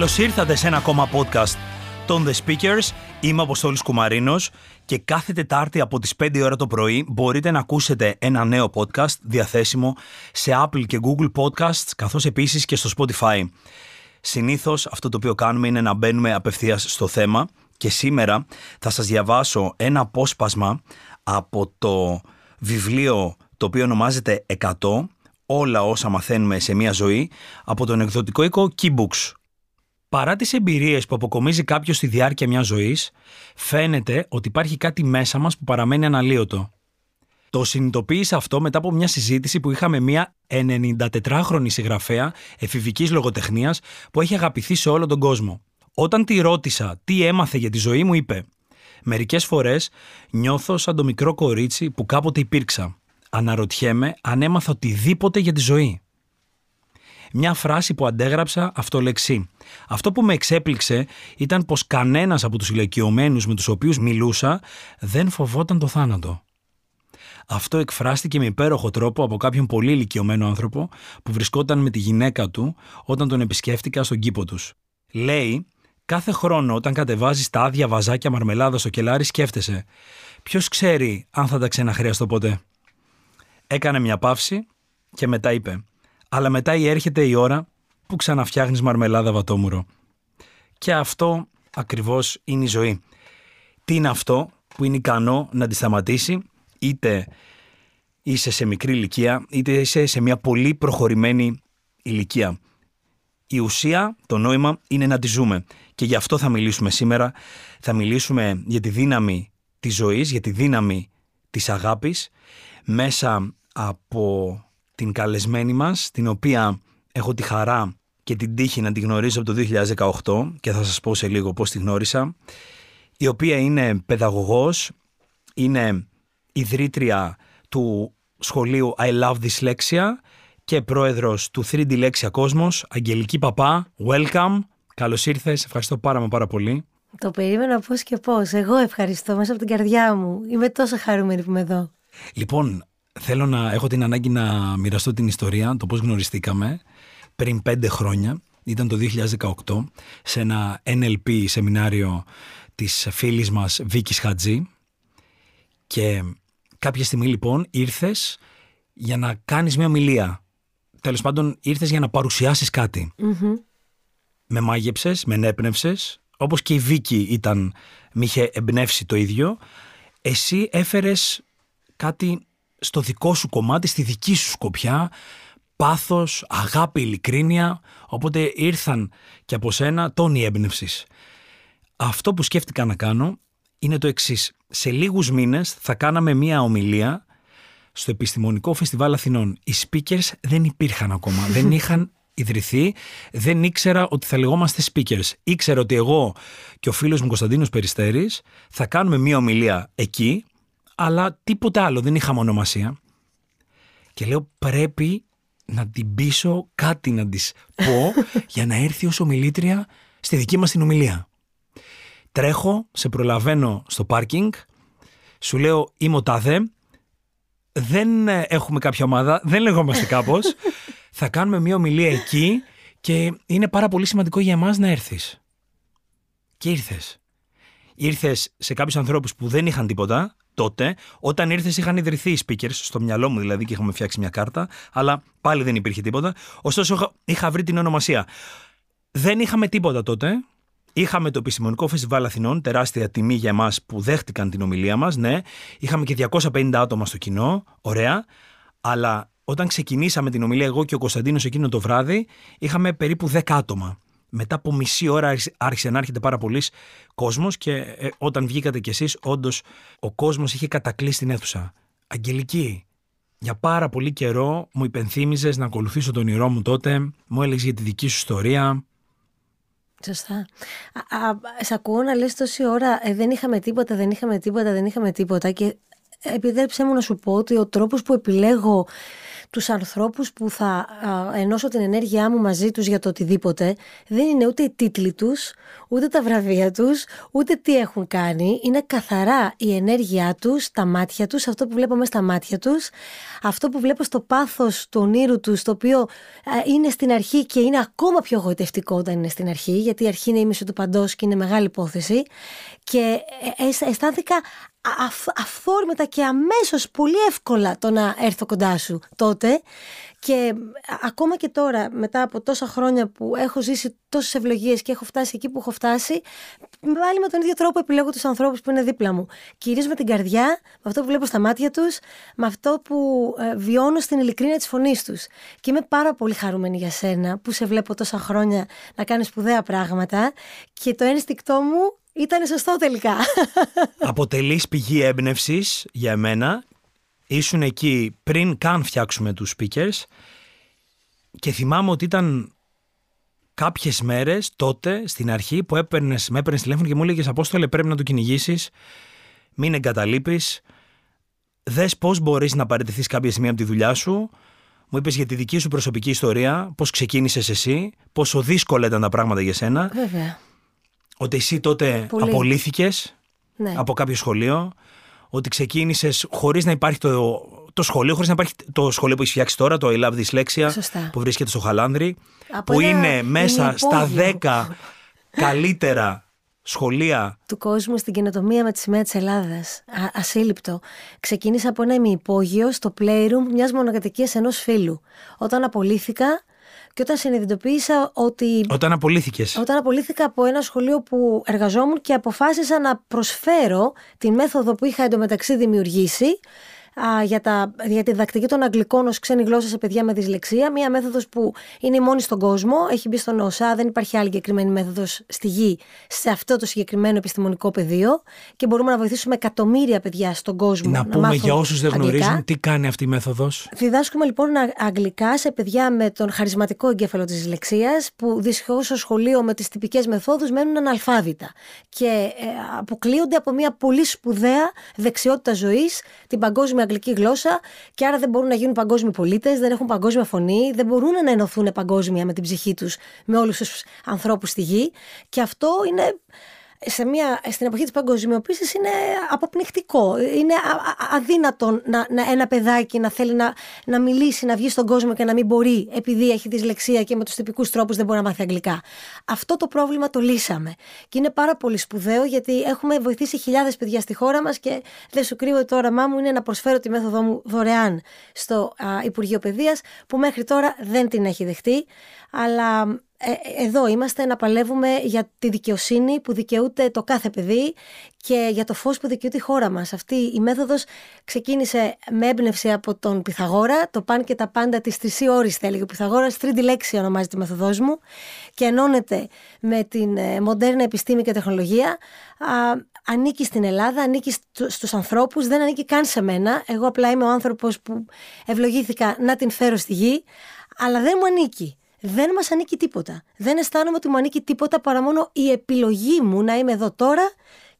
Καλώς ήρθατε σε ένα ακόμα podcast των The Speakers. Είμαι ο Αποστόλης Κουμαρίνος και κάθε Τετάρτη από τις 5 ώρα το πρωί μπορείτε να ακούσετε ένα νέο podcast διαθέσιμο σε Apple και Google Podcasts καθώς επίσης και στο Spotify. Συνήθως αυτό το οποίο κάνουμε είναι να μπαίνουμε απευθείας στο θέμα και σήμερα θα σας διαβάσω ένα απόσπασμα από το βιβλίο το οποίο ονομάζεται 100 όλα όσα μαθαίνουμε σε μια ζωή από τον εκδοτικό οίκο Keybooks. Παρά τις εμπειρίες που αποκομίζει κάποιος στη διάρκεια μιας ζωής, φαίνεται ότι υπάρχει κάτι μέσα μας που παραμένει αναλύωτο. Το συνειδητοποίησα αυτό μετά από μια συζήτηση που είχαμε μια 94χρονη συγγραφέα εφηβικής λογοτεχνίας που έχει αγαπηθεί σε όλο τον κόσμο. Όταν τη ρώτησα τι έμαθε για τη ζωή μου, είπε: Μερικές φορές νιώθω σαν το μικρό κορίτσι που κάποτε υπήρξα. Αναρωτιέμαι αν έμαθα οτιδήποτε για τη ζωή. Μια φράση που αντέγραψα αυτολεξή. Αυτό που με εξέπληξε ήταν πως κανένας από τους ηλικιωμένους με τους οποίους μιλούσα δεν φοβόταν το θάνατο. Αυτό εκφράστηκε με υπέροχο τρόπο από κάποιον πολύ ηλικιωμένο άνθρωπο που βρισκόταν με τη γυναίκα του όταν τον επισκέφτηκα στον κήπο τους. Λέει Κάθε χρόνο όταν κατεβάζει τα άδεια βαζάκια μαρμελάδας στο κελάρι, σκέφτεσαι. Ποιος ξέρει αν θα τα ξαναχρειαστώ ποτέ. Έκανε μια παύση και μετά είπε. Αλλά μετά έρχεται η ώρα που ξαναφτιάχνεις μαρμελάδα βατόμουρο. Και αυτό ακριβώς είναι η ζωή. Τι είναι αυτό που είναι ικανό να τη σταματήσει, είτε είσαι σε μικρή ηλικία, είτε είσαι σε μια πολύ προχωρημένη ηλικία. Η ουσία, το νόημα είναι να τη ζούμε. Και γι' αυτό θα μιλήσουμε σήμερα. Θα μιλήσουμε για τη δύναμη της ζωής, για τη δύναμη της αγάπης, μέσα από την καλεσμένη μας, την οποία έχω τη χαρά και την τύχη να τη γνωρίζω από το 2018 και θα σας πω σε λίγο πώς τη γνώρισα, η οποία είναι παιδαγωγός, είναι ιδρύτρια του σχολείου I Love Dyslexia και πρόεδρος του 3D Lexia Cosmos, Αγγελική Παπά, welcome, καλώς ήρθες, ευχαριστώ πάρα πάρα πολύ. Το περίμενα πώς και πώς, εγώ ευχαριστώ μέσα από την καρδιά μου, είμαι τόσο χαρούμενη που είμαι εδώ. Λοιπόν, θέλω να έχω την ανάγκη να μοιραστώ την ιστορία, το πώς γνωριστήκαμε πριν πέντε χρόνια, ήταν το 2018, σε ένα NLP σεμινάριο της φίλης μας Βίκης Χατζή. Και κάποια στιγμή λοιπόν ήρθες για να κάνεις μια ομιλία. Τέλος πάντων ήρθες για να παρουσιάσεις Με μάγεψες, με ενέπνευσες, όπως και η Βίκη ήταν, με είχε εμπνεύσει το ίδιο. Εσύ έφερες κάτι στο δικό σου κομμάτι, στη δική σου σκοπιά, πάθος, αγάπη, ειλικρίνεια, οπότε ήρθαν και από σένα τόνοι έμπνευσης. Αυτό που σκέφτηκα να κάνω είναι το εξής. Σε λίγους μήνες θα κάναμε μία ομιλία στο Επιστημονικό Φεστιβάλ Αθηνών. Οι speakers δεν υπήρχαν ακόμα, δεν είχαν ιδρυθεί, δεν ήξερα ότι θα λεγόμαστε speakers. Ήξερα ότι εγώ και ο φίλος μου Κωνσταντίνος Περιστέρης θα κάνουμε μία ομιλία εκεί, αλλά τίποτε άλλο, δεν είχαμε ονομασία. Και λέω πρέπει να την πείσω κάτι να της πω για να έρθει ως ομιλήτρια στη δική μας την ομιλία. Τρέχω, σε προλαβαίνω στο πάρκινγκ, σου λέω είμαι ο Τάδε, δεν ε, έχουμε κάποια ομάδα, δεν λεγόμαστε κάπως. θα κάνουμε μια ομιλία εκεί και είναι πάρα πολύ σημαντικό για εμάς να έρθεις. Και ήρθες. Ήρθες σε κάποιους ανθρώπους που δεν είχαν τίποτα τότε. Όταν ήρθες, είχαν ιδρυθεί οι speakers, στο μυαλό μου δηλαδή, και είχαμε φτιάξει μια κάρτα, αλλά πάλι δεν υπήρχε τίποτα. Ωστόσο, είχα βρει την ονομασία. Δεν είχαμε τίποτα τότε. Είχαμε το Επιστημονικό Φεστιβάλ Αθηνών, τεράστια τιμή για εμάς που δέχτηκαν την ομιλία μας, ναι. Είχαμε και 250 άτομα στο κοινό, ωραία. Αλλά όταν ξεκινήσαμε την ομιλία, εγώ και ο Κωνσταντίνος εκείνο το βράδυ, είχαμε περίπου 10 άτομα. Μετά από μισή ώρα άρχισε να έρχεται πάρα πολλοί κόσμος και ε, όταν βγήκατε κι εσείς, όντως ο κόσμος είχε κατακλείσει την αίθουσα. Αγγελική, για πάρα πολύ καιρό μου υπενθύμιζες να ακολουθήσω τον όνειρό μου τότε, μου έλεγες για τη δική σου ιστορία, Σωστά. Α, σ' ακούω να λες τόση ώρα ε, δεν είχαμε τίποτα, δεν είχαμε τίποτα, δεν είχαμε τίποτα και επιτρέψέ μου να σου πω ότι ο τρόπος που επιλέγω τους ανθρώπους που θα α, ενώσω την ενέργειά μου μαζί τους για το οτιδήποτε δεν είναι ούτε οι τίτλοι τους, ούτε τα βραβεία τους, ούτε τι έχουν κάνει. Είναι καθαρά η ενέργειά τους, τα μάτια τους, αυτό που βλέπω μέσα στα μάτια τους, αυτό που βλέπω στο πάθος του ονείρου τους, το οποίο είναι στην αρχή και είναι ακόμα πιο γοητευτικό όταν είναι στην αρχή, γιατί η αρχή είναι η μισή του παντός και είναι μεγάλη υπόθεση. Και ε, αισθάνθηκα αυθόρμητα και αμέσως πολύ εύκολα το να έρθω κοντά σου τότε. Και ακόμα και τώρα μετά από τόσα χρόνια που έχω ζήσει τόσες ευλογίες και έχω φτάσει εκεί που έχω φτάσει πάλι με τον ίδιο τρόπο επιλέγω τους ανθρώπους που είναι δίπλα μου. Κυρίως με την καρδιά, με αυτό που βλέπω στα μάτια τους με αυτό που ε, βιώνω στην ειλικρίνεια της φωνής τους. Και είμαι πάρα πολύ χαρούμενη για σένα που σε βλέπω τόσα χρόνια να κάνεις σπουδαία πράγματα. Και το ένστικτό μου ήταν σωστό τελικά. Αποτελείς πηγή έμπνευσης για μένα. Ήσουν εκεί πριν καν φτιάξουμε τους speakers και θυμάμαι ότι ήταν κάποιες μέρες τότε στην αρχή που έπαιρνες, με έπαιρνες τηλέφωνο και μου έλεγες Απόστολε πρέπει να το κυνηγήσεις, μην εγκαταλείπεις, δες πώς μπορείς να παραιτηθείς κάποια στιγμή από τη δουλειά σου μου είπες για τη δική σου προσωπική ιστορία, πώς ξεκίνησες εσύ, πόσο δύσκολα ήταν τα πράγματα για σένα. Βέβαια ότι εσύ τότε απολύθηκες ναι. από κάποιο σχολείο, ότι ξεκίνησες χωρίς να υπάρχει το, το σχολείο, χωρίς να υπάρχει το σχολείο που έχεις φτιάξει τώρα, το I Love Dyslexia, που βρίσκεται στο Χαλάνδρη, που είναι μέσα στα 10 καλύτερα σχολεία του κόσμου στην καινοτομία με τη σημαία της Ελλάδας. Ασύλληπτο. Ξεκίνησα από ένα ημιυπόγειο στο playroom μιας μονοκατοικίας ενός φίλου. Όταν απολύθηκα, και όταν συνειδητοποίησα ότι. Όταν απολύθηκες. Όταν απολύθηκα από ένα σχολείο που εργαζόμουν και αποφάσισα να προσφέρω τη μέθοδο που είχα εντωμεταξύ δημιουργήσει α, για, τα, για τη διδακτική των Αγγλικών ως ξένη γλώσσα σε παιδιά με δυσλεξία. Μία μέθοδος που είναι η μόνη στον κόσμο, έχει μπει στον ΩΣΑ, δεν υπάρχει άλλη συγκεκριμένη μέθοδος στη γη σε αυτό το συγκεκριμένο επιστημονικό πεδίο και μπορούμε να βοηθήσουμε εκατομμύρια παιδιά στον κόσμο. Να, να πούμε για όσους δεν αγγλικά. γνωρίζουν τι κάνει αυτή η μέθοδος; Διδάσκουμε λοιπόν αγγλικά σε παιδιά με τον χαρισματικό εγκέφαλο της δυσλεξίας, που δυστυχώς στο σχολείο με τις τυπικές μεθόδους μένουν αναλφάβητα και ε, αποκλείονται από μια πολύ σπουδαία δεξιότητα ζωής, την παγκόσμια αγγλική γλώσσα και άρα δεν μπορούν να γίνουν παγκόσμιοι πολίτες, δεν έχουν παγκόσμια φωνή, δεν μπορούν να ενωθούν παγκόσμια με την ψυχή τους με όλους τους ανθρώπους στη γη. Και αυτό είναι σε μια, στην εποχή της παγκοσμιοποίησης είναι αποπνιχτικό. Είναι αδύνατο να, να, ένα παιδάκι να θέλει να, να μιλήσει, να βγει στον κόσμο και να μην μπορεί επειδή έχει δυσλεξία και με τους τυπικούς τρόπους δεν μπορεί να μάθει αγγλικά. Αυτό το πρόβλημα το λύσαμε. Και είναι πάρα πολύ σπουδαίο γιατί έχουμε βοηθήσει χιλιάδες παιδιά στη χώρα μας και δεν σου κρύβω ότι το όραμά μου είναι να προσφέρω τη μέθοδό μου δωρεάν στο α, Υπουργείο Παιδείας που μέχρι τώρα δεν την έχει δεχτεί. Αλλά ε, εδώ είμαστε να παλεύουμε για τη δικαιοσύνη που δικαιούται το κάθε παιδί και για το φως που δικαιούται η χώρα μας. Αυτή η μέθοδος ξεκίνησε με έμπνευση από τον Πυθαγόρα, το παν και τα πάντα της τρισή όρης θα έλεγε. Ο Πυθαγόρας τρίτη λέξη ονομάζεται η μέθοδός μου και ενώνεται με την ε, μοντέρνα επιστήμη και τεχνολογία. Α, ανήκει στην Ελλάδα, ανήκει στους ανθρώπους, δεν ανήκει καν σε μένα. Εγώ απλά είμαι ο άνθρωπος που ευλογήθηκα να την φέρω στη γη, αλλά δεν μου ανήκει δεν μας ανήκει τίποτα. Δεν αισθάνομαι ότι μου ανήκει τίποτα παρά μόνο η επιλογή μου να είμαι εδώ τώρα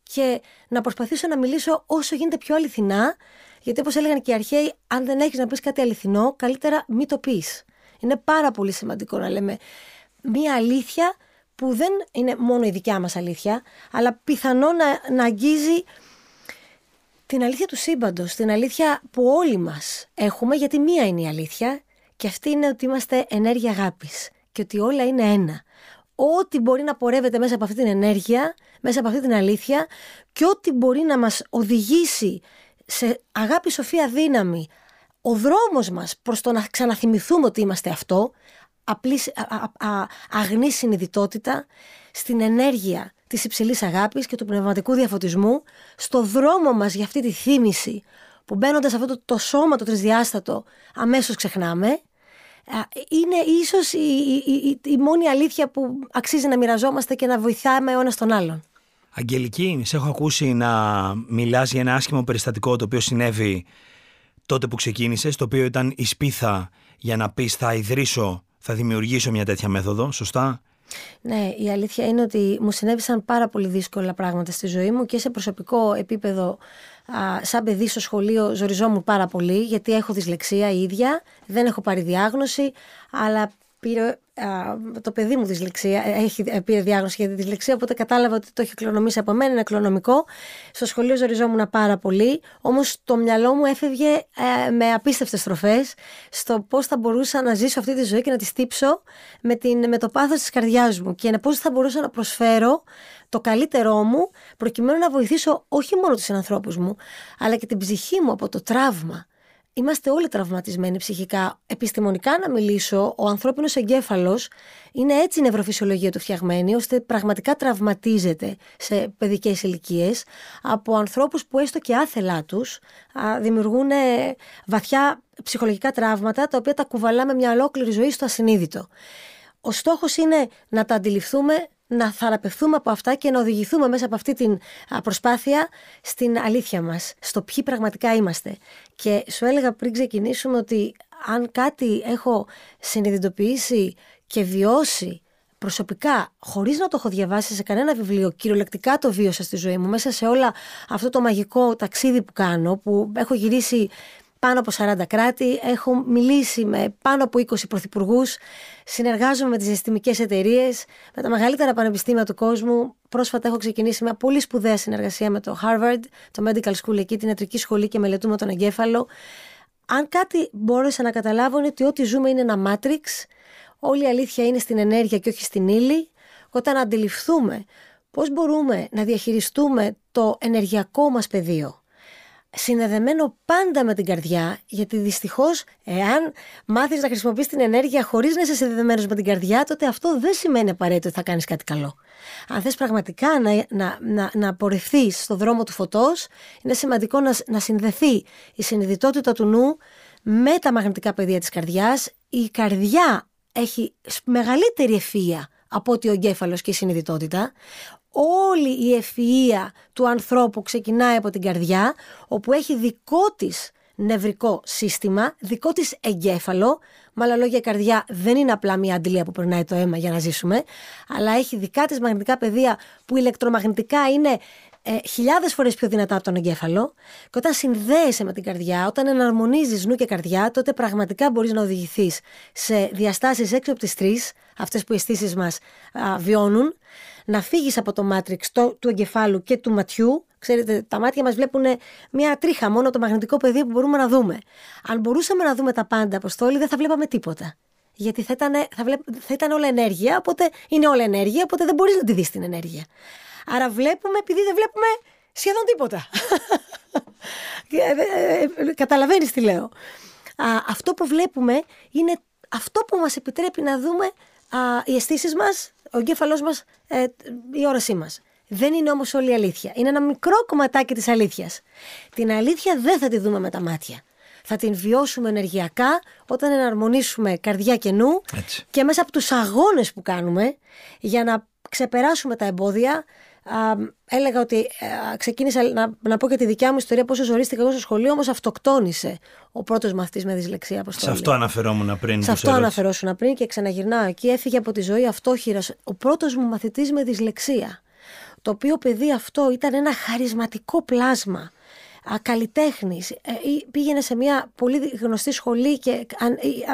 και να προσπαθήσω να μιλήσω όσο γίνεται πιο αληθινά, γιατί όπως έλεγαν και οι αρχαίοι, αν δεν έχεις να πεις κάτι αληθινό, καλύτερα μην το πεις. Είναι πάρα πολύ σημαντικό να λέμε μία αλήθεια που δεν είναι μόνο η δικιά μας αλήθεια, αλλά πιθανό να, να αγγίζει την αλήθεια του σύμπαντος, την αλήθεια που όλοι μας έχουμε, γιατί μία είναι η αλήθεια και αυτή είναι ότι είμαστε ενέργεια αγάπης και ότι όλα είναι ένα. Ό,τι μπορεί να πορεύεται μέσα από αυτή την ενέργεια, μέσα από αυτή την αλήθεια και ό,τι μπορεί να μας οδηγήσει σε αγάπη, σοφία, δύναμη, ο δρόμος μας προς το να ξαναθυμηθούμε ότι είμαστε αυτό, απλή, α, α, αγνή συνειδητότητα, στην ενέργεια της υψηλής αγάπης και του πνευματικού διαφωτισμού, στο δρόμο μας για αυτή τη θύμηση που μπαίνοντας σε αυτό το, το σώμα το τρισδιάστατο αμέσως ξεχνάμε είναι ίσως η, η, η, μόνη αλήθεια που αξίζει να μοιραζόμαστε και να βοηθάμε ο ένας τον άλλον. Αγγελική, σε έχω ακούσει να μιλάς για ένα άσχημο περιστατικό το οποίο συνέβη τότε που ξεκίνησες, το οποίο ήταν η σπίθα για να πεις θα ιδρύσω, θα δημιουργήσω μια τέτοια μέθοδο, σωστά; Ναι, η αλήθεια είναι ότι μου συνέβησαν πάρα πολύ δύσκολα πράγματα στη ζωή μου και σε προσωπικό επίπεδο σαν παιδί στο σχολείο ζοριζόμουν πάρα πολύ γιατί έχω δυσλεξία η ίδια, δεν έχω πάρει διάγνωση, αλλά πήρε το παιδί μου δυσλεξία, ε, έχει, ε, πήρε διάγνωση για τη δυσλεξία, οπότε κατάλαβα ότι το έχει κληρονομήσει από μένα, είναι κληρονομικό. Στο σχολείο ζοριζόμουν πάρα πολύ, όμως το μυαλό μου έφευγε ε, με απίστευτες στροφές στο πώς θα μπορούσα να ζήσω αυτή τη ζωή και να τη στύψω με, την, με το πάθος της καρδιάς μου και πώς θα μπορούσα να προσφέρω το καλύτερό μου προκειμένου να βοηθήσω όχι μόνο τους ανθρώπου μου, αλλά και την ψυχή μου από το τραύμα Είμαστε όλοι τραυματισμένοι ψυχικά. Επιστημονικά να μιλήσω, ο ανθρώπινος εγκέφαλος είναι έτσι η νευροφυσιολογία του φτιαγμένη, ώστε πραγματικά τραυματίζεται σε παιδικές ηλικίες από ανθρώπους που έστω και άθελά τους δημιουργούν βαθιά ψυχολογικά τραύματα, τα οποία τα κουβαλάμε μια ολόκληρη ζωή στο ασυνείδητο. Ο στόχος είναι να τα αντιληφθούμε να θεραπευθούμε από αυτά και να οδηγηθούμε μέσα από αυτή την προσπάθεια στην αλήθεια μας, στο ποιοι πραγματικά είμαστε. Και σου έλεγα πριν ξεκινήσουμε ότι αν κάτι έχω συνειδητοποιήσει και βιώσει προσωπικά, χωρίς να το έχω διαβάσει σε κανένα βιβλίο, κυριολεκτικά το βίωσα στη ζωή μου, μέσα σε όλα αυτό το μαγικό ταξίδι που κάνω, που έχω γυρίσει πάνω από 40 κράτη, έχω μιλήσει με πάνω από 20 πρωθυπουργούς, συνεργάζομαι με τις διαστημικέ εταιρείες, με τα μεγαλύτερα πανεπιστήμια του κόσμου. Πρόσφατα έχω ξεκινήσει μια πολύ σπουδαία συνεργασία με το Harvard, το Medical School εκεί, την ιατρική σχολή και μελετούμε τον εγκέφαλο. Αν κάτι μπόρεσα να καταλάβω είναι ότι ό,τι ζούμε είναι ένα matrix, όλη η αλήθεια είναι στην ενέργεια και όχι στην ύλη. Όταν αντιληφθούμε πώς μπορούμε να διαχειριστούμε το ενεργειακό μας πεδίο, συνδεδεμένο πάντα με την καρδιά, γιατί δυστυχώς, εάν μάθεις να χρησιμοποιείς την ενέργεια χωρίς να είσαι συνδεδεμένος με την καρδιά, τότε αυτό δεν σημαίνει απαραίτητο ότι θα κάνεις κάτι καλό. Αν θες πραγματικά να, να, να, να πορευθεί στον δρόμο του φωτός, είναι σημαντικό να, να συνδεθεί η συνειδητότητα του νου με τα μαγνητικά πεδία της καρδιάς. Η καρδιά έχει μεγαλύτερη ευφυα από ότι ο εγκέφαλος και η συνειδητότητα όλη η ευφυΐα του ανθρώπου ξεκινάει από την καρδιά, όπου έχει δικό της νευρικό σύστημα, δικό της εγκέφαλο. Με άλλα λόγια, η καρδιά δεν είναι απλά μια αντιλία που περνάει το αίμα για να ζήσουμε, αλλά έχει δικά της μαγνητικά πεδία που ηλεκτρομαγνητικά είναι ε, χιλιάδες φορές πιο δυνατά από τον εγκέφαλο. Και όταν συνδέεσαι με την καρδιά, όταν εναρμονίζεις νου και καρδιά, τότε πραγματικά μπορείς να οδηγηθείς σε διαστάσεις έξω από τις τρεις, αυτές που οι αισθήσεις μας βιώνουν, να φύγεις από το μάτριξ του εγκεφάλου και του ματιού. Ξέρετε, τα μάτια μας βλέπουν μια τρίχα, μόνο το μαγνητικό πεδίο που μπορούμε να δούμε. Αν μπορούσαμε να δούμε τα πάντα, Αποστόλη, δεν θα βλέπαμε τίποτα. Γιατί θα ήταν, θα, βλέπ, θα ήταν όλα ενέργεια, οπότε είναι όλα ενέργεια, οπότε δεν μπορείς να τη δεις την ενέργεια. Άρα βλέπουμε επειδή δεν βλέπουμε σχεδόν τίποτα. Ε, ε, καταλαβαίνεις τι λέω. αυτό που βλέπουμε είναι αυτό που μας επιτρέπει να δούμε α, οι αισθήσεις μας, ο εγκέφαλός μας, ε, η όρασή μας. Δεν είναι όμως όλη η αλήθεια. Είναι ένα μικρό κομματάκι της αλήθειας. Την αλήθεια δεν θα τη δούμε με τα μάτια. Θα την βιώσουμε ενεργειακά όταν εναρμονίσουμε καρδιά και νου και μέσα από τους αγώνες που κάνουμε για να ξεπεράσουμε τα εμπόδια, έλεγα ότι ε, ξεκίνησα να, να πω και τη δικιά μου ιστορία πόσο ζωρίστηκα εγώ στο σχολείο, όμως αυτοκτόνησε ο πρώτος μαθητής με δυσλεξία. Σε αυτό αναφερόμουν πριν. Σε αυτό αναφερόσουν πριν και ξαναγυρνάω εκεί. Έφυγε από τη ζωή αυτόχειρα ο πρώτος μου μαθητής με δυσλεξία. Το οποίο παιδί αυτό ήταν ένα χαρισματικό πλάσμα καλλιτέχνης. Ε, πήγαινε σε μια πολύ γνωστή σχολή και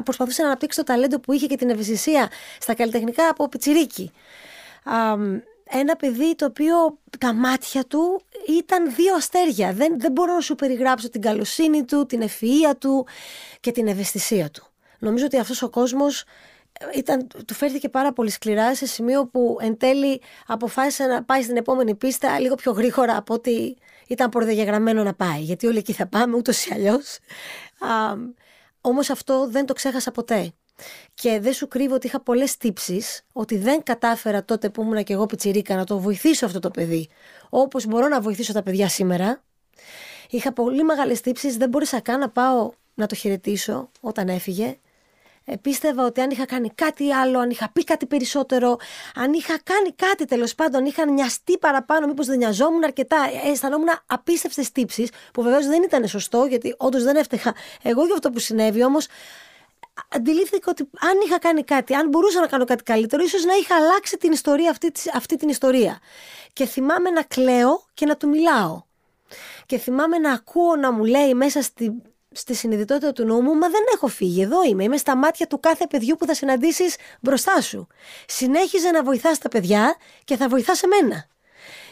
προσπαθούσε να αναπτύξει το ταλέντο που είχε και την ευαισθησία στα καλλιτεχνικά από πιτσιρίκι ένα παιδί το οποίο τα μάτια του ήταν δύο αστέρια. Δεν, δεν μπορώ να σου περιγράψω την καλοσύνη του, την ευφυΐα του και την ευαισθησία του. Νομίζω ότι αυτός ο κόσμος ε, ήταν, του φέρθηκε πάρα πολύ σκληρά σε σημείο που εν τέλει αποφάσισε να πάει στην επόμενη πίστα λίγο πιο γρήγορα από ότι ήταν προδιαγραμμένο να πάει. Γιατί όλοι εκεί θα πάμε ούτως ή αλλιώς. Όμως αυτό δεν το ξέχασα ποτέ. Και δεν σου κρύβω ότι είχα πολλές τύψεις ότι δεν κατάφερα τότε που ήμουν και εγώ πιτσιρίκα να το βοηθήσω αυτό το παιδί όπως μπορώ να βοηθήσω τα παιδιά σήμερα. Είχα πολύ μεγάλες τύψεις, δεν μπορούσα καν να πάω να το χαιρετήσω όταν έφυγε. Ε, πίστευα ότι αν είχα κάνει κάτι άλλο, αν είχα πει κάτι περισσότερο, αν είχα κάνει κάτι τέλος πάντων, είχα νοιαστεί παραπάνω, μήπως δεν νοιαζόμουν αρκετά. Ε, αισθανόμουν απίστευτες τύψεις, που βεβαίως δεν ήταν σωστό, γιατί όντως δεν έφταιγα εγώ για αυτό που συνέβη, όμως αντιλήφθηκα ότι αν είχα κάνει κάτι, αν μπορούσα να κάνω κάτι καλύτερο, ίσως να είχα αλλάξει την ιστορία αυτή, αυτή την ιστορία. Και θυμάμαι να κλαίω και να του μιλάω. Και θυμάμαι να ακούω να μου λέει μέσα στη, στη συνειδητότητα του νόμου, μα δεν έχω φύγει, εδώ είμαι, είμαι στα μάτια του κάθε παιδιού που θα συναντήσεις μπροστά σου. Συνέχιζε να βοηθάς τα παιδιά και θα βοηθάς εμένα.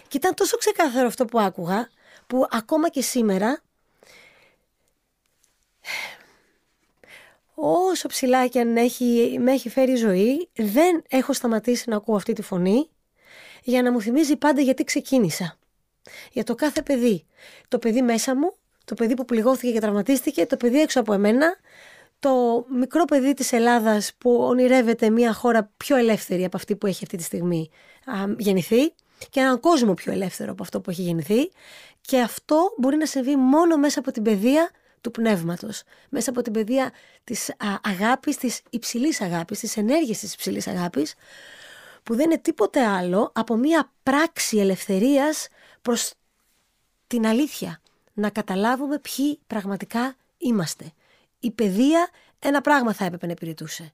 Και ήταν τόσο ξεκάθαρο αυτό που άκουγα, που ακόμα και σήμερα όσο ψηλά και αν έχει, με έχει φέρει η ζωή, δεν έχω σταματήσει να ακούω αυτή τη φωνή για να μου θυμίζει πάντα γιατί ξεκίνησα. Για το κάθε παιδί. Το παιδί μέσα μου, το παιδί που πληγώθηκε και τραυματίστηκε, το παιδί έξω από εμένα, το μικρό παιδί της Ελλάδας που ονειρεύεται μια χώρα πιο ελεύθερη από αυτή που έχει αυτή τη στιγμή γεννηθεί και έναν κόσμο πιο ελεύθερο από αυτό που έχει γεννηθεί και αυτό μπορεί να συμβεί μόνο μέσα από την παιδεία του πνεύματος, μέσα από την παιδεία της α, αγάπης, της υψηλής αγάπης, της ενέργειας της υψηλής αγάπης, που δεν είναι τίποτε άλλο από μια πράξη ελευθερίας προς την αλήθεια. Να καταλάβουμε ποιοι πραγματικά είμαστε. Η παιδεία ένα πράγμα θα έπρεπε να υπηρετούσε.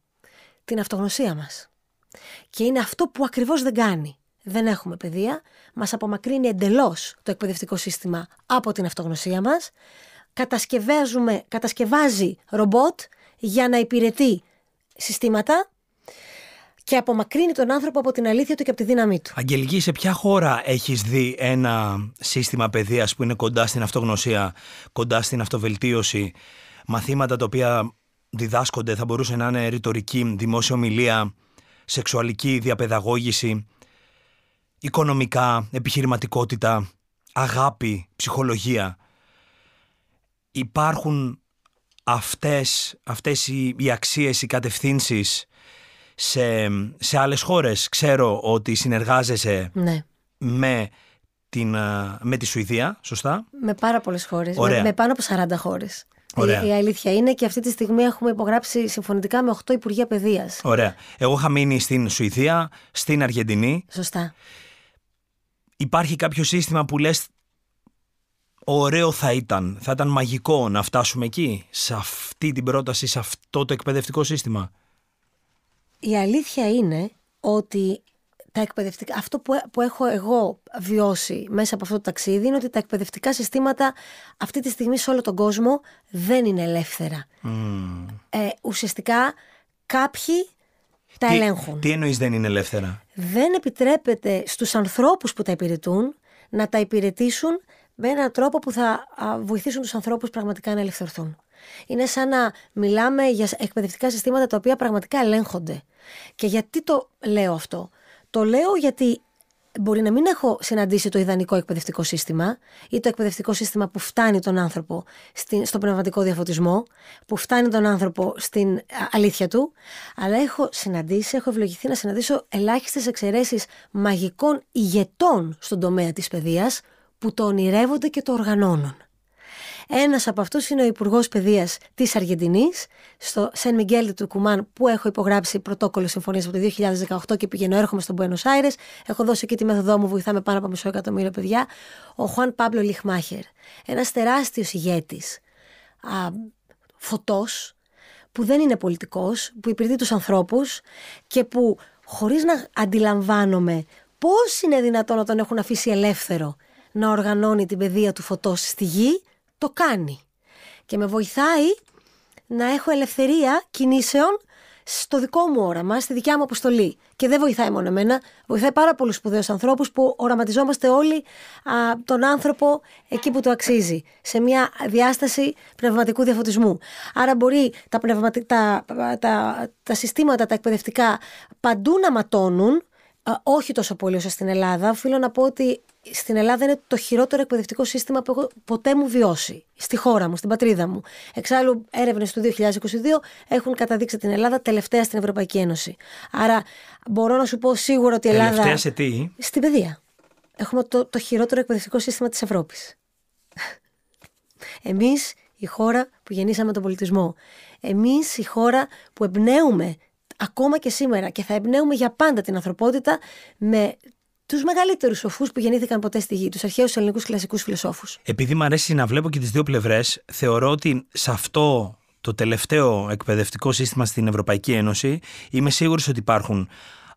Την αυτογνωσία μας. Και είναι αυτό που ακριβώς δεν κάνει. Δεν έχουμε παιδεία, μας απομακρύνει εντελώς το εκπαιδευτικό σύστημα από την αυτογνωσία μας κατασκευάζουμε, κατασκευάζει ρομπότ για να υπηρετεί συστήματα και απομακρύνει τον άνθρωπο από την αλήθεια του και από τη δύναμή του. Αγγελική, σε ποια χώρα έχεις δει ένα σύστημα παιδείας που είναι κοντά στην αυτογνωσία, κοντά στην αυτοβελτίωση, μαθήματα τα οποία διδάσκονται, θα μπορούσε να είναι ρητορική, δημόσια ομιλία, σεξουαλική διαπαιδαγώγηση, οικονομικά, επιχειρηματικότητα, αγάπη, ψυχολογία υπάρχουν αυτές, αυτές οι, οι αξίες, οι κατευθύνσεις σε, σε άλλες χώρες; Ξέρω ότι συνεργάζεσαι ναι. με, την, με τη Σουηδία, σωστά; Με πάρα πολλές χώρες, με, με, πάνω από 40 χώρες. Η, η, αλήθεια είναι και αυτή τη στιγμή έχουμε υπογράψει συμφωνητικά με 8 Υπουργεία Παιδείας. Ωραία. Εγώ είχα μείνει στην Σουηδία, στην Αργεντινή. Σωστά. Υπάρχει κάποιο σύστημα που λες ωραίο θα ήταν, θα ήταν μαγικό να φτάσουμε εκεί, σε αυτή την πρόταση, σε αυτό το εκπαιδευτικό σύστημα. Η αλήθεια είναι ότι τα εκπαιδευτικά, αυτό που, που έχω εγώ βιώσει μέσα από αυτό το ταξίδι είναι ότι τα εκπαιδευτικά συστήματα αυτή τη στιγμή σε όλο τον κόσμο δεν είναι ελεύθερα. Ε, ουσιαστικά κάποιοι τα τι, ελέγχουν. Τι εννοείς δεν είναι ελεύθερα; Δεν επιτρέπεται στους ανθρώπους που τα υπηρετούν να τα υπηρετήσουν με έναν τρόπο που θα βοηθήσουν τους ανθρώπους πραγματικά να ελευθερθούν. Είναι σαν να μιλάμε για εκπαιδευτικά συστήματα τα οποία πραγματικά ελέγχονται. Και γιατί το λέω αυτό; Το λέω γιατί μπορεί να μην έχω συναντήσει το ιδανικό εκπαιδευτικό σύστημα ή το εκπαιδευτικό σύστημα που φτάνει τον άνθρωπο στην, στον πνευματικό διαφωτισμό, που φτάνει τον άνθρωπο στην αλήθεια του, αλλά έχω συναντήσει, έχω ευλογηθεί να συναντήσω ελάχιστες εξαιρέσεις μαγικών ηγετών στον τομέα της παιδείας, που το ονειρεύονται και το οργανώνουν. Ένας από αυτούς είναι ο Υπουργός Παιδείας της Αργεντινής, στο Σεν Μιγγέλ του Κουμάν, που έχω υπογράψει πρωτόκολλο συμφωνίας από το 2018 και πηγαίνω, έρχομαι στον Buenos Aires. Έχω δώσει εκεί τη μέθοδό μου, βοηθάμε πάνω από μισό εκατομμύριο παιδιά. Ο Χουάν Πάμπλο Λιχμάχερ, ένας τεράστιος ηγέτης, φωτός, που δεν είναι πολιτικός, που υπηρετεί τους ανθρώπους και που χωρίς να αντιλαμβάνομαι πώς είναι δυνατόν να τον έχουν αφήσει ελεύθερο να οργανώνει την παιδεία του φωτός στη γη, το κάνει. Και με βοηθάει να έχω ελευθερία κινήσεων στο δικό μου όραμα, στη δικιά μου αποστολή. Και δεν βοηθάει μόνο εμένα, βοηθάει πάρα πολλούς σπουδαίους ανθρώπους που οραματιζόμαστε όλοι α, τον άνθρωπο εκεί που το αξίζει, σε μια διάσταση πνευματικού διαφωτισμού. Άρα μπορεί τα, τα, τα, τα συστήματα, τα εκπαιδευτικά παντού να ματώνουν, όχι τόσο πολύ όσο στην Ελλάδα. Οφείλω να πω ότι στην Ελλάδα είναι το χειρότερο εκπαιδευτικό σύστημα που έχω ποτέ μου βιώσει. Στη χώρα μου, στην πατρίδα μου. Εξάλλου, έρευνες του 2022 έχουν καταδείξει την Ελλάδα τελευταία στην Ευρωπαϊκή Ένωση. Άρα, μπορώ να σου πω σίγουρα ότι η Ελλάδα. Τελευταία σε τι; Στην παιδεία. Έχουμε το, το χειρότερο εκπαιδευτικό σύστημα της Ευρώπης. Εμείς, η χώρα που γεννήσαμε τον πολιτισμό. Εμείς, η χώρα που εμπνέουμε ακόμα και σήμερα και θα εμπνέουμε για πάντα την ανθρωπότητα με τους μεγαλύτερους σοφούς που γεννήθηκαν ποτέ στη γη, τους αρχαίους ελληνικούς κλασικούς φιλοσόφους. Επειδή μου αρέσει να βλέπω και τις δύο πλευρές, θεωρώ ότι σε αυτό το τελευταίο εκπαιδευτικό σύστημα στην Ευρωπαϊκή Ένωση είμαι σίγουρος ότι υπάρχουν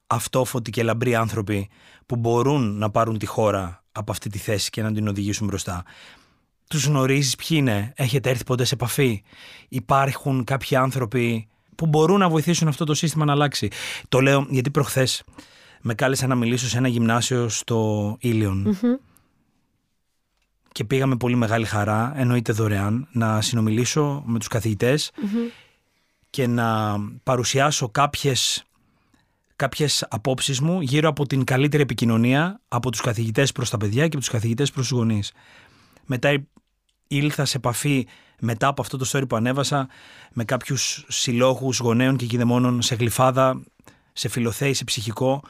αυτόφωτοι και λαμπροί άνθρωποι που μπορούν να πάρουν τη χώρα από αυτή τη θέση και να την οδηγήσουν μπροστά. Τους γνωρίζεις ποιοι είναι, έχετε έρθει ποτέ σε επαφή; Υπάρχουν κάποιοι άνθρωποι που μπορούν να βοηθήσουν αυτό το σύστημα να αλλάξει; Το λέω γιατί προχθές με κάλεσα να μιλήσω σε ένα γυμνάσιο στο ιλιον Και πήγαμε πολύ μεγάλη χαρά, εννοείται δωρεάν, να συνομιλήσω με τους καθηγητες και να παρουσιάσω κάποιες, κάποιες απόψεις μου γύρω από την καλύτερη επικοινωνία από τους καθηγητές προς τα παιδιά και από τους καθηγητές προς τους γονείς. Μετά ήλθα σε επαφή μετά από αυτό το story που ανέβασα με κάποιους συλλόγους γονέων και κηδεμόνων σε γλυφάδα, σε φιλοθέη, σε ψυχικό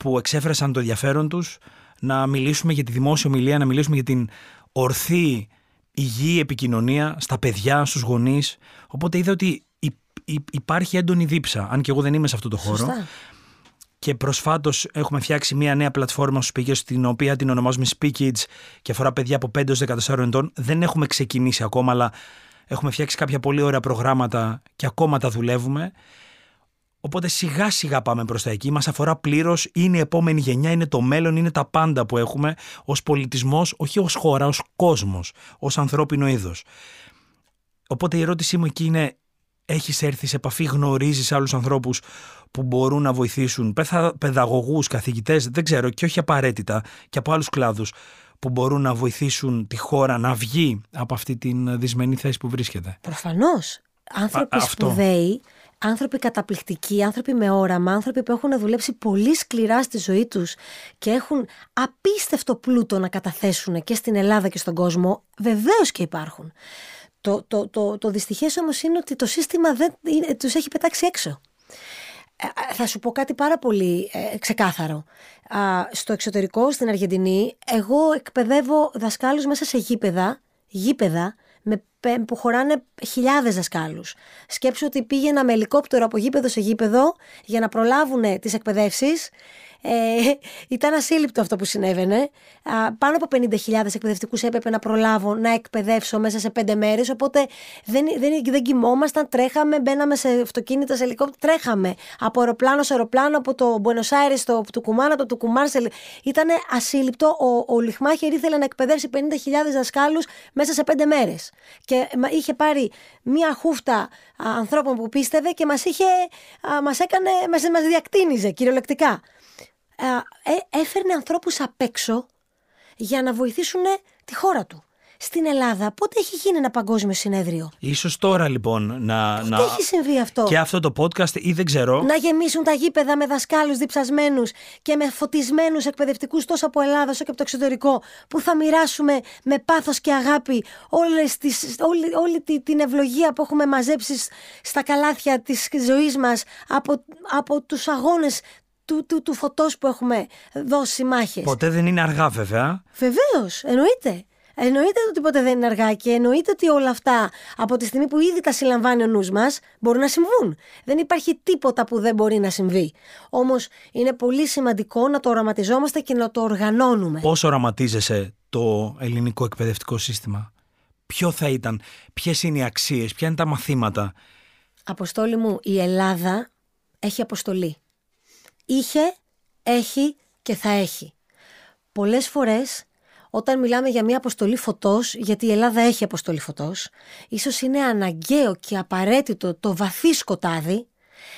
που εξέφρασαν το ενδιαφέρον τους να μιλήσουμε για τη δημόσια ομιλία, να μιλήσουμε για την ορθή υγιή επικοινωνία στα παιδιά, στους γονείς. Οπότε είδα ότι υπάρχει έντονη δίψα, αν και εγώ δεν είμαι σε αυτό το χώρο. Και προσφάτως έχουμε φτιάξει μια νέα πλατφόρμα στους speakers, την οποία την ονομάζουμε Speak Kids και αφορά παιδιά από 5 έως 14 ετών. Δεν έχουμε ξεκινήσει ακόμα, αλλά έχουμε φτιάξει κάποια πολύ ωραία προγράμματα και ακόμα τα δουλεύουμε. Οπότε σιγά σιγά πάμε προς τα εκεί. Μας αφορά πλήρως. Είναι η επόμενη γενιά, είναι το μέλλον, είναι τα πάντα που έχουμε ως πολιτισμός, όχι ως χώρα, ως κόσμος, ως ανθρώπινο είδος. Οπότε η ερώτησή μου εκεί είναι, έχεις έρθει σε επαφή, γνωρίζεις άλλους ανθρώπους που μπορούν να βοηθήσουν, παιδαγωγούς, καθηγητές, δεν ξέρω, και όχι απαραίτητα, και από άλλους κλάδους που μπορούν να βοηθήσουν τη χώρα να βγει από αυτή την δυσμενή θέση που βρίσκεται; Προφανώς. Άνθρωποι Α, σπουδαίοι άνθρωποι καταπληκτικοί, άνθρωποι με όραμα, άνθρωποι που έχουν δουλέψει πολύ σκληρά στη ζωή τους και έχουν απίστευτο πλούτο να καταθέσουν και στην Ελλάδα και στον κόσμο, βεβαίως και υπάρχουν. Το, το, το, το δυστυχές όμως είναι ότι το σύστημα δεν, είναι, τους έχει πετάξει έξω. Ε, θα σου πω κάτι πάρα πολύ ε, ξεκάθαρο. στο εξωτερικό, στην Αργεντινή, εγώ εκπαιδεύω δασκάλους μέσα σε γήπεδα, γήπεδα με, που χωράνε χιλιάδες δασκάλους. Σκέψου ότι πήγαινα με ελικόπτερο από γήπεδο σε γήπεδο για να προλάβουν τις εκπαιδεύσεις ε, ήταν ασύλληπτο αυτό που συνέβαινε. πάνω από 50.000 εκπαιδευτικούς έπρεπε να προλάβω να εκπαιδεύσω μέσα σε πέντε μέρες. Οπότε δεν, δεν, δεν κοιμόμασταν, τρέχαμε, μπαίναμε σε αυτοκίνητα, σε ελικόπτερα, τρέχαμε από αεροπλάνο σε αεροπλάνο, από το Buenos Aires στο Τουκουμάν, από το Τουκουμάν σε. Ήταν ασύλληπτο. Ο, ο Λιχμάχερ ήθελε να εκπαιδεύσει 50.000 δασκάλους μέσα σε πέντε μέρες. Και είχε πάρει μία χούφτα ανθρώπων που πίστευε και μας είχε. Μας έκανε. Μας διακτήνιζε κυριολεκτικά. Ε, έφερνε ανθρώπους απ' έξω για να βοηθήσουν τη χώρα του. Στην Ελλάδα, πότε έχει γίνει ένα παγκόσμιο συνέδριο; Ίσως τώρα λοιπόν να. Πότε να... έχει συμβεί αυτό; Και αυτό το podcast ή δεν ξέρω. Να γεμίσουν τα γήπεδα με δασκάλους διψασμένους και με φωτισμένους εκπαιδευτικούς τόσο από Ελλάδα όσο και από το εξωτερικό, που θα μοιράσουμε με πάθος και αγάπη όλες τις, όλη, όλη την ευλογία που έχουμε μαζέψει στα καλάθια της ζωής μας από, από τους αγώνες του, του, του φωτός που έχουμε δώσει μάχες. Ποτέ δεν είναι αργά βέβαια. Βεβαίως, εννοείται. Εννοείται ότι ποτέ δεν είναι αργά και εννοείται ότι όλα αυτά από τη στιγμή που ήδη τα συλλαμβάνει ο νους μας μπορούν να συμβούν. Δεν υπάρχει τίποτα που δεν μπορεί να συμβεί. Όμως είναι πολύ σημαντικό να το οραματιζόμαστε και να το οργανώνουμε. Πώς οραματίζεσαι το ελληνικό εκπαιδευτικό σύστημα; Ποιο θα ήταν, ποιες είναι οι αξίες, ποια είναι τα μαθήματα; Αποστόλη μου, η Ελλάδα έχει αποστολή είχε, έχει και θα έχει. Πολλές φορές όταν μιλάμε για μια αποστολή φωτός, γιατί η Ελλάδα έχει αποστολή φωτός, ίσως είναι αναγκαίο και απαραίτητο το βαθύ σκοτάδι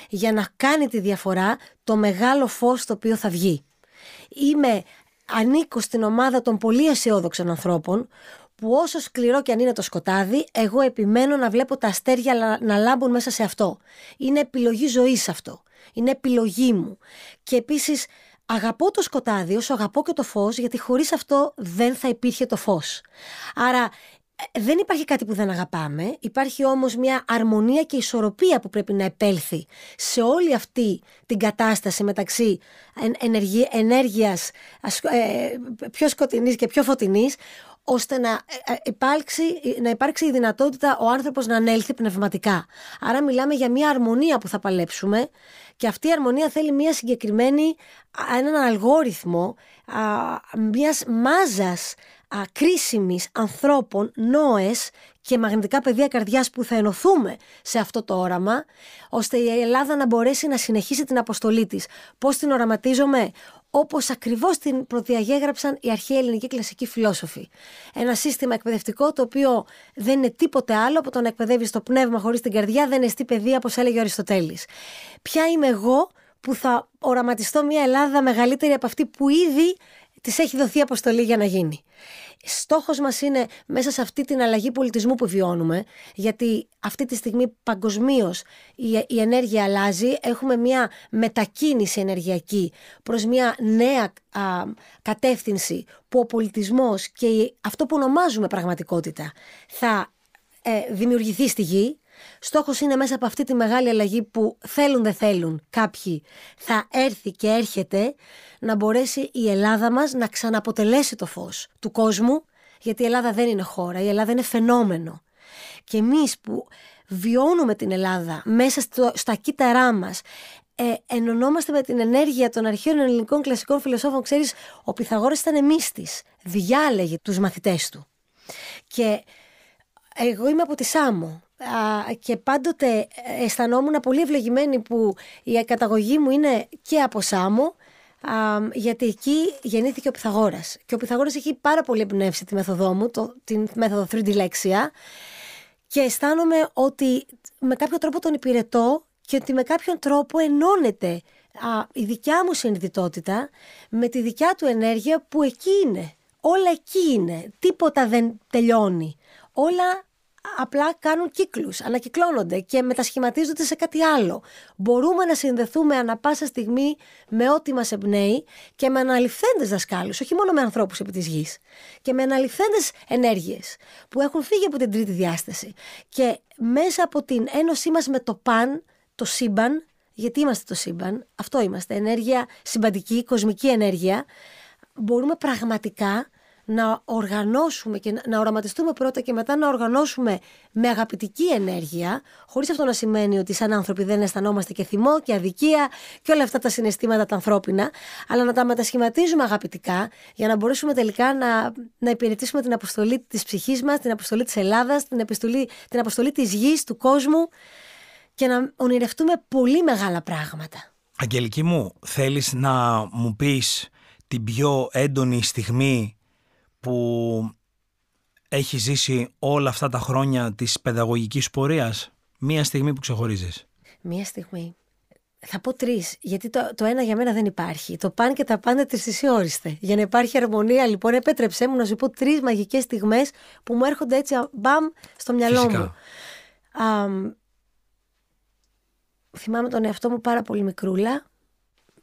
για να κάνει τη διαφορά το μεγάλο φως το οποίο θα βγει. Είμαι, ανήκω στην ομάδα των πολύ αισιόδοξων ανθρώπων που όσο σκληρό και αν είναι το σκοτάδι, εγώ επιμένω να βλέπω τα αστέρια να λάμπουν μέσα σε αυτό. Είναι επιλογή ζωής αυτό. Είναι επιλογή μου. Και επίσης αγαπώ το σκοτάδι όσο αγαπώ και το φως, γιατί χωρίς αυτό δεν θα υπήρχε το φως. Άρα ε, δεν υπάρχει κάτι που δεν αγαπάμε, υπάρχει όμως μια αρμονία και ισορροπία που πρέπει να επέλθει σε όλη αυτή την κατάσταση μεταξύ ενέργειας ε, πιο σκοτεινής και πιο φωτεινής, ώστε να, ε, υπάρξει, να υπάρξει η δυνατότητα ο άνθρωπος να ανέλθει πνευματικά. Άρα μιλάμε για μια αρμονία που θα παλέψουμε και αυτή η αρμονία θέλει μια συγκεκριμένη, έναν αλγόριθμο μιας μάζας α, κρίσιμης ανθρώπων, νόες και μαγνητικά πεδία καρδιάς που θα ενωθούμε σε αυτό το όραμα, ώστε η Ελλάδα να μπορέσει να συνεχίσει την αποστολή της. Πώς την οραματίζομαι, όπως ακριβώς την προδιαγέγραψαν οι αρχαίοι ελληνικοί κλασικοί φιλόσοφοι. Ένα σύστημα εκπαιδευτικό το οποίο δεν είναι τίποτε άλλο από το να εκπαιδεύεις το πνεύμα χωρίς την καρδιά, δεν εστί παιδεία, όπως έλεγε ο Αριστοτέλης. Ποια είμαι εγώ που θα οραματιστώ μια Ελλάδα μεγαλύτερη από αυτή που ήδη της έχει δοθεί αποστολή για να γίνει. Στόχος μας είναι μέσα σε αυτή την αλλαγή πολιτισμού που βιώνουμε, γιατί αυτή τη στιγμή παγκοσμίως η, η ενέργεια αλλάζει, έχουμε μια μετακίνηση ενεργειακή προς μια νέα κατεύθυνση που ο πολιτισμός και αυτό που ονομάζουμε πραγματικότητα θα ε, δημιουργηθεί στη γη, Στόχος είναι μέσα από αυτή τη μεγάλη αλλαγή που θέλουν δεν θέλουν κάποιοι θα έρθει και έρχεται να μπορέσει η Ελλάδα μας να ξαναποτελέσει το φως του κόσμου γιατί η Ελλάδα δεν είναι χώρα, η Ελλάδα είναι φαινόμενο. Και εμείς που βιώνουμε την Ελλάδα μέσα στο, στα κύτταρά μας ε, ενωνόμαστε με την ενέργεια των αρχαίων ελληνικών κλασικών φιλοσόφων. Ξέρεις, ο Πυθαγόρας ήταν μύστης, διάλεγε τους μαθητές του. Και εγώ είμαι από τη Σάμο και πάντοτε αισθανόμουν πολύ ευλογημένη που η καταγωγή μου είναι και από Σάμο γιατί εκεί γεννήθηκε ο Πυθαγόρας και ο Πυθαγόρας έχει πάρα πολύ εμπνεύσει τη μέθοδό μου, το, την μέθοδο 3D λέξια και αισθάνομαι ότι με κάποιο τρόπο τον υπηρετώ και ότι με κάποιον τρόπο ενώνεται η δικιά μου συνειδητότητα με τη δικιά του ενέργεια που εκεί είναι. Όλα εκεί είναι. Τίποτα δεν τελειώνει. Όλα απλά κάνουν κύκλους, ανακυκλώνονται και μετασχηματίζονται σε κάτι άλλο. Μπορούμε να συνδεθούμε ανα πάσα στιγμή με ό,τι μας εμπνέει και με αναλυφθέντες δασκάλους, όχι μόνο με ανθρώπους επί της γης, και με αναλυφθέντες ενέργειες που έχουν φύγει από την τρίτη διάσταση. Και μέσα από την ένωσή μας με το παν, το σύμπαν, γιατί είμαστε το σύμπαν, αυτό είμαστε, ενέργεια συμπαντική, κοσμική ενέργεια, μπορούμε πραγματικά να οργανώσουμε και να οραματιστούμε πρώτα και μετά να οργανώσουμε με αγαπητική ενέργεια, χωρίς αυτό να σημαίνει ότι σαν άνθρωποι δεν αισθανόμαστε και θυμό και αδικία και όλα αυτά τα συναισθήματα τα ανθρώπινα, αλλά να τα μετασχηματίζουμε αγαπητικά για να μπορέσουμε τελικά να, να υπηρετήσουμε την αποστολή της ψυχής μας, την αποστολή της Ελλάδας, την, αποστολή, την αποστολή της γης, του κόσμου και να ονειρευτούμε πολύ μεγάλα πράγματα. Αγγελική μου, θέλεις να μου πεις την πιο έντονη στιγμή που έχει ζήσει όλα αυτά τα χρόνια της παιδαγωγικής πορείας. Μία στιγμή που ξεχωρίζεις. Μία στιγμή. Θα πω τρεις, γιατί το, το ένα για μένα δεν υπάρχει. Το πάνε και τα πάντα τρισισιόριστε. Για να υπάρχει αρμονία, λοιπόν, επέτρεψέ μου να σου πω τρεις μαγικές στιγμές που μου έρχονται έτσι μπαμ στο μυαλό Φυσικά. μου. Α, θυμάμαι τον εαυτό μου πάρα πολύ μικρούλα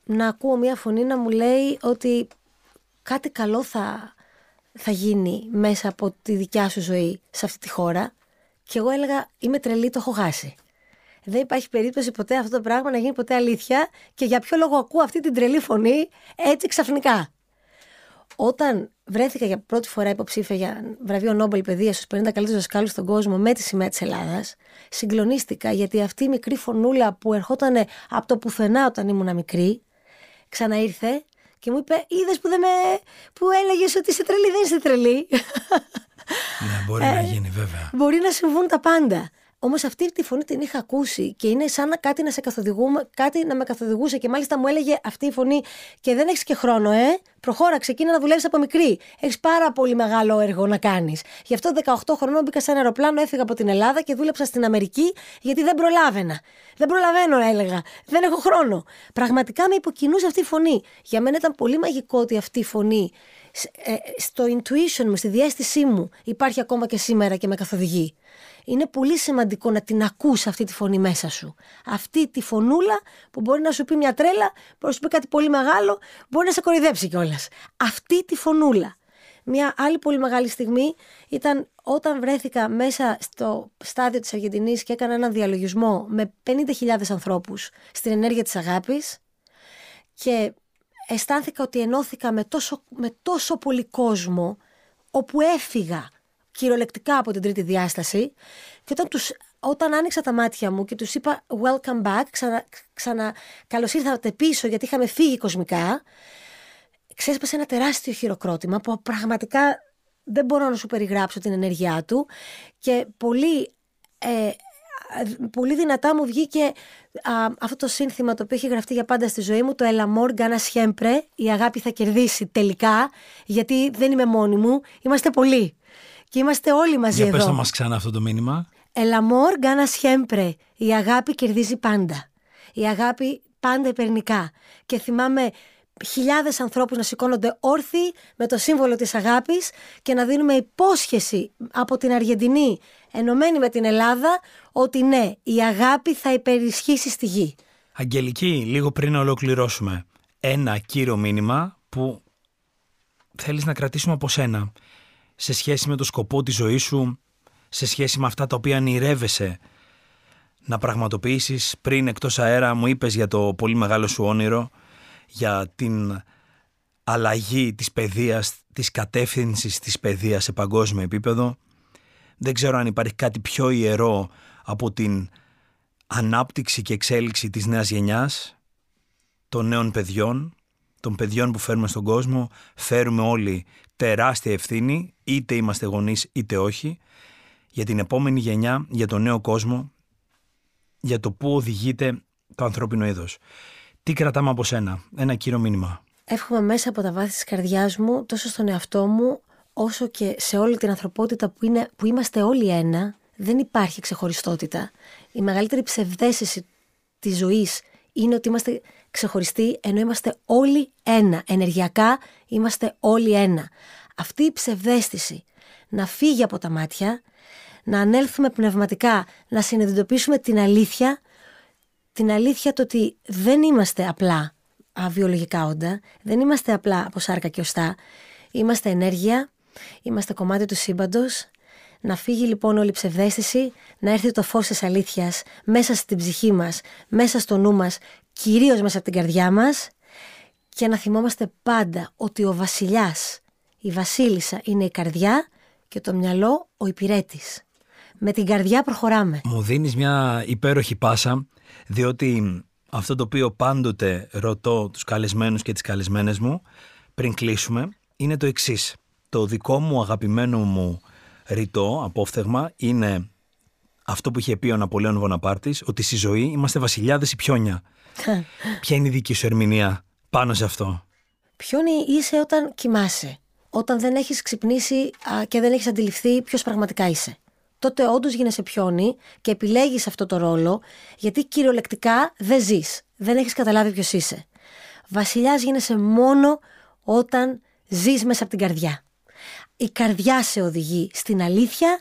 να ακούω μια φωνή να μου λέει ότι κάτι καλό θα, θα γίνει μέσα από τη δικιά σου ζωή σε αυτή τη χώρα. Και εγώ έλεγα, είμαι τρελή, το έχω χάσει. Δεν υπάρχει περίπτωση ποτέ αυτό το πράγμα να γίνει ποτέ αλήθεια και για ποιο λόγο ακούω αυτή την τρελή φωνή έτσι ξαφνικά. Όταν βρέθηκα για πρώτη φορά υποψήφια για βραβείο Νόμπελ Παιδείας στους 50 καλύτερους δασκάλους στον κόσμο με τη σημαία της Ελλάδας, συγκλονίστηκα γιατί αυτή η μικρή φωνούλα που ερχόταν από το πουθενά όταν ήμουν μικρή, ξαναήρθε και μου είπε, είδες που, δεν με... που έλεγες ότι είσαι τρελή, δεν είσαι τρελή. Ναι, μπορεί να ε, γίνει, βέβαια. Μπορεί να συμβούν τα πάντα. Όμως αυτή τη φωνή την είχα ακούσει και είναι σαν να κάτι να σε καθοδηγούμε, κάτι να με καθοδηγούσε και μάλιστα μου έλεγε αυτή η φωνή και δεν έχεις και χρόνο, ε; Προχώρα, ξεκίνα να δουλεύεις από μικρή. Έχεις πάρα πολύ μεγάλο έργο να κάνεις. Γι' αυτό 18 χρονών μπήκα σε ένα αεροπλάνο, έφυγα από την Ελλάδα και δούλεψα στην Αμερική γιατί δεν προλάβαινα. Δεν προλαβαίνω, έλεγα. Δεν έχω χρόνο. Πραγματικά με υποκινούσε αυτή η φωνή. Για μένα ήταν πολύ μαγικό ότι αυτή η φωνή ε, στο intuition μου, στη διέστησή μου υπάρχει ακόμα και σήμερα και με καθοδηγεί είναι πολύ σημαντικό να την ακούς αυτή τη φωνή μέσα σου. Αυτή τη φωνούλα που μπορεί να σου πει μια τρέλα, μπορεί να σου πει κάτι πολύ μεγάλο, μπορεί να σε κορυδέψει κιόλας. Αυτή τη φωνούλα. Μια άλλη πολύ μεγάλη στιγμή ήταν όταν βρέθηκα μέσα στο στάδιο της Αργεντινής και έκανα έναν διαλογισμό με 50.000 ανθρώπους στην ενέργεια της αγάπης και αισθάνθηκα ότι ενώθηκα με τόσο, με τόσο πολύ κόσμο όπου έφυγα κυριολεκτικά από την τρίτη διάσταση και όταν, τους, όταν άνοιξα τα μάτια μου και τους είπα welcome back, ξανα, ξανα καλώς ήρθατε πίσω γιατί είχαμε φύγει κοσμικά, ξέσπασε ένα τεράστιο χειροκρότημα που πραγματικά δεν μπορώ να σου περιγράψω την ενέργειά του και πολύ ε, πολύ δυνατά μου βγήκε α, αυτό το σύνθημα το οποίο έχει γραφτεί για πάντα στη ζωή μου, το El amor gana siempre, η αγάπη θα κερδίσει τελικά, γιατί δεν είμαι μόνη μου, είμαστε πολλοί. Και είμαστε όλοι μαζί Για εδώ. πες το μας ξανά αυτό το μήνυμα. El amor gana siempre, η αγάπη κερδίζει πάντα. Η αγάπη πάντα υπερνικά. Και θυμάμαι χιλιάδες ανθρώπους να σηκώνονται όρθιοι με το σύμβολο της αγάπης και να δίνουμε υπόσχεση από την Αργεντινή ενωμένη με την Ελλάδα ότι ναι, η αγάπη θα υπερισχύσει στη γη. Αγγελική, λίγο πριν να ολοκληρώσουμε, ένα κύριο μήνυμα που θέλεις να κρατήσουμε από σένα σε σχέση με το σκοπό της ζωής σου, σε σχέση με αυτά τα οποία ονειρεύεσαι να πραγματοποιήσεις πριν εκτός αέρα μου είπες για το πολύ μεγάλο σου όνειρο για την αλλαγή της παιδείας, της κατεύθυνσης της παιδείας σε παγκόσμιο επίπεδο. Δεν ξέρω αν υπάρχει κάτι πιο ιερό από την ανάπτυξη και εξέλιξη της νέας γενιάς, των νέων παιδιών, των παιδιών που φέρουμε στον κόσμο. Φέρουμε όλοι τεράστια ευθύνη, είτε είμαστε γονείς είτε όχι, για την επόμενη γενιά, για τον νέο κόσμο, για το πού οδηγείται το ανθρώπινο είδος. Τι κρατάμε από σένα, ένα κύριο μήνυμα. Εύχομαι μέσα από τα βάθη της καρδιάς μου, τόσο στον εαυτό μου, όσο και σε όλη την ανθρωπότητα που, είναι, που είμαστε όλοι ένα, δεν υπάρχει ξεχωριστότητα. Η μεγαλύτερη ψευδέστηση της ζωής είναι ότι είμαστε ξεχωριστοί, ενώ είμαστε όλοι ένα. Ενεργειακά είμαστε όλοι ένα. Αυτή η ψευδέστηση να φύγει από τα μάτια, να ανέλθουμε πνευματικά, να συνειδητοποιήσουμε την αλήθεια, την αλήθεια το ότι δεν είμαστε απλά αβιολογικά όντα, δεν είμαστε απλά από σάρκα και οστά, είμαστε ενέργεια, είμαστε κομμάτι του σύμπαντος. Να φύγει λοιπόν όλη η ψευδέστηση, να έρθει το φως της αλήθειας μέσα στην ψυχή μας, μέσα στο νου μας, κυρίως μέσα από την καρδιά μας και να θυμόμαστε πάντα ότι ο βασιλιάς, η βασίλισσα είναι η καρδιά και το μυαλό ο υπηρέτης. Με την καρδιά προχωράμε. Μου δίνεις μια υπέροχη πάσα, διότι αυτό το οποίο πάντοτε ρωτώ τους καλεσμένους και τις καλεσμένες μου πριν κλείσουμε είναι το εξής. Το δικό μου αγαπημένο μου ρητό, απόφθεγμα, είναι αυτό που είχε πει ο Ναπολέον Βοναπάρτης, ότι στη ζωή είμαστε βασιλιάδες ή πιόνια. Ποια είναι η δική σου ερμηνεία πάνω σε αυτό; Ποιόνι είσαι όταν κοιμάσαι, όταν δεν έχεις ξυπνήσει α, και δεν έχεις αντιληφθεί ποιος πραγματικά είσαι. Τότε όντως γίνεσαι πιόνι και επιλέγεις αυτό το ρόλο, γιατί κυριολεκτικά δεν ζεις, δεν έχεις καταλάβει ποιος είσαι. Βασιλιάς γίνεσαι μόνο όταν ζεις μέσα από την καρδιά. Η καρδιά σε οδηγεί στην αλήθεια,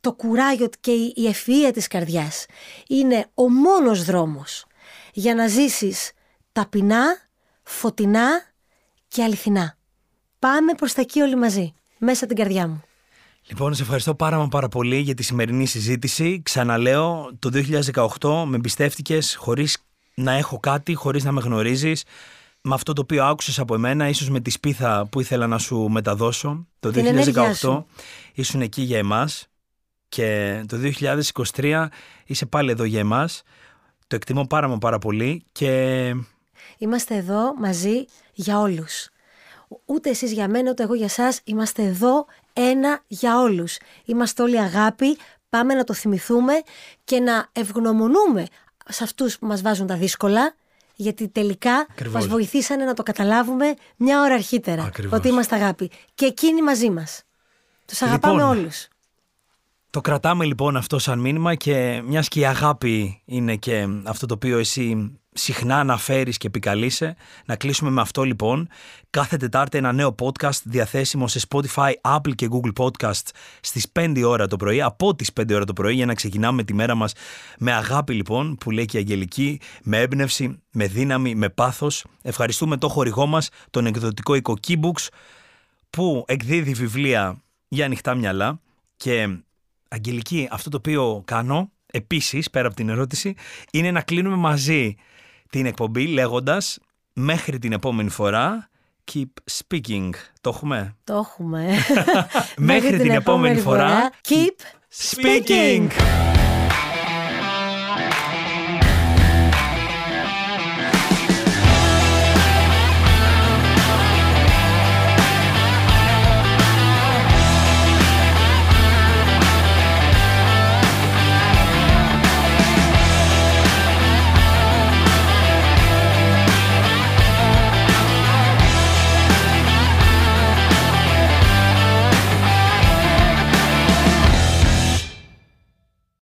το κουράγιο και η ευφυΐα της καρδιάς είναι ο μόνος δρόμος για να ζήσεις ταπεινά, φωτεινά και αληθινά. Πάμε προς τα εκεί όλοι μαζί, μέσα την καρδιά μου. Λοιπόν, σε ευχαριστώ πάρα μα πάρα πολύ για τη σημερινή συζήτηση. Ξαναλέω, το 2018 με εμπιστεύτηκες χωρίς να έχω κάτι, χωρίς να με γνωρίζεις. Με αυτό το οποίο άκουσες από εμένα, ίσως με τη σπίθα που ήθελα να σου μεταδώσω. Το Την ενέργειά 2018 σου. ήσουν εκεί για εμάς και το 2023 είσαι πάλι εδώ για εμάς. Το εκτιμώ πάρα μα πάρα πολύ και Είμαστε εδώ μαζί για όλους. Ούτε εσείς για μένα, ούτε εγώ για σας. Είμαστε εδώ ένα για όλους. Είμαστε όλοι αγάπη. Πάμε να το θυμηθούμε και να ευγνωμονούμε σε αυτούς που μας βάζουν τα δύσκολα. Γιατί τελικά Ακριβώς. μας βοηθήσανε να το καταλάβουμε μια ώρα αρχίτερα. Ακριβώς. Ότι είμαστε αγάπη. Και εκείνοι μαζί μας. Τους αγαπάμε Λοιπόν, όλους. Το κρατάμε λοιπόν αυτό σαν μήνυμα και μιας και η αγάπη είναι και αυτό το οποίο εσύ συχνά αναφέρεις και επικαλείσαι. Να κλείσουμε με αυτό λοιπόν. Κάθε Τετάρτη ένα νέο podcast διαθέσιμο σε Spotify, Apple και Google Podcast στις 5 ώρα το πρωί, από τις 5 ώρα το πρωί για να ξεκινάμε τη μέρα μας με αγάπη λοιπόν που λέει και η Αγγελική, με έμπνευση, με δύναμη, με πάθος. Ευχαριστούμε το χορηγό μας, τον εκδοτικό οίκο Keybooks που εκδίδει βιβλία για ανοιχτά μυαλά και Αγγελική, αυτό το οποίο κάνω επίσης, πέρα από την ερώτηση, είναι να κλείνουμε μαζί την εκπομπή λέγοντας μέχρι την επόμενη φορά keep speaking. Το έχουμε; Το έχουμε. Μέχρι την επόμενη φορά, Keep Speaking!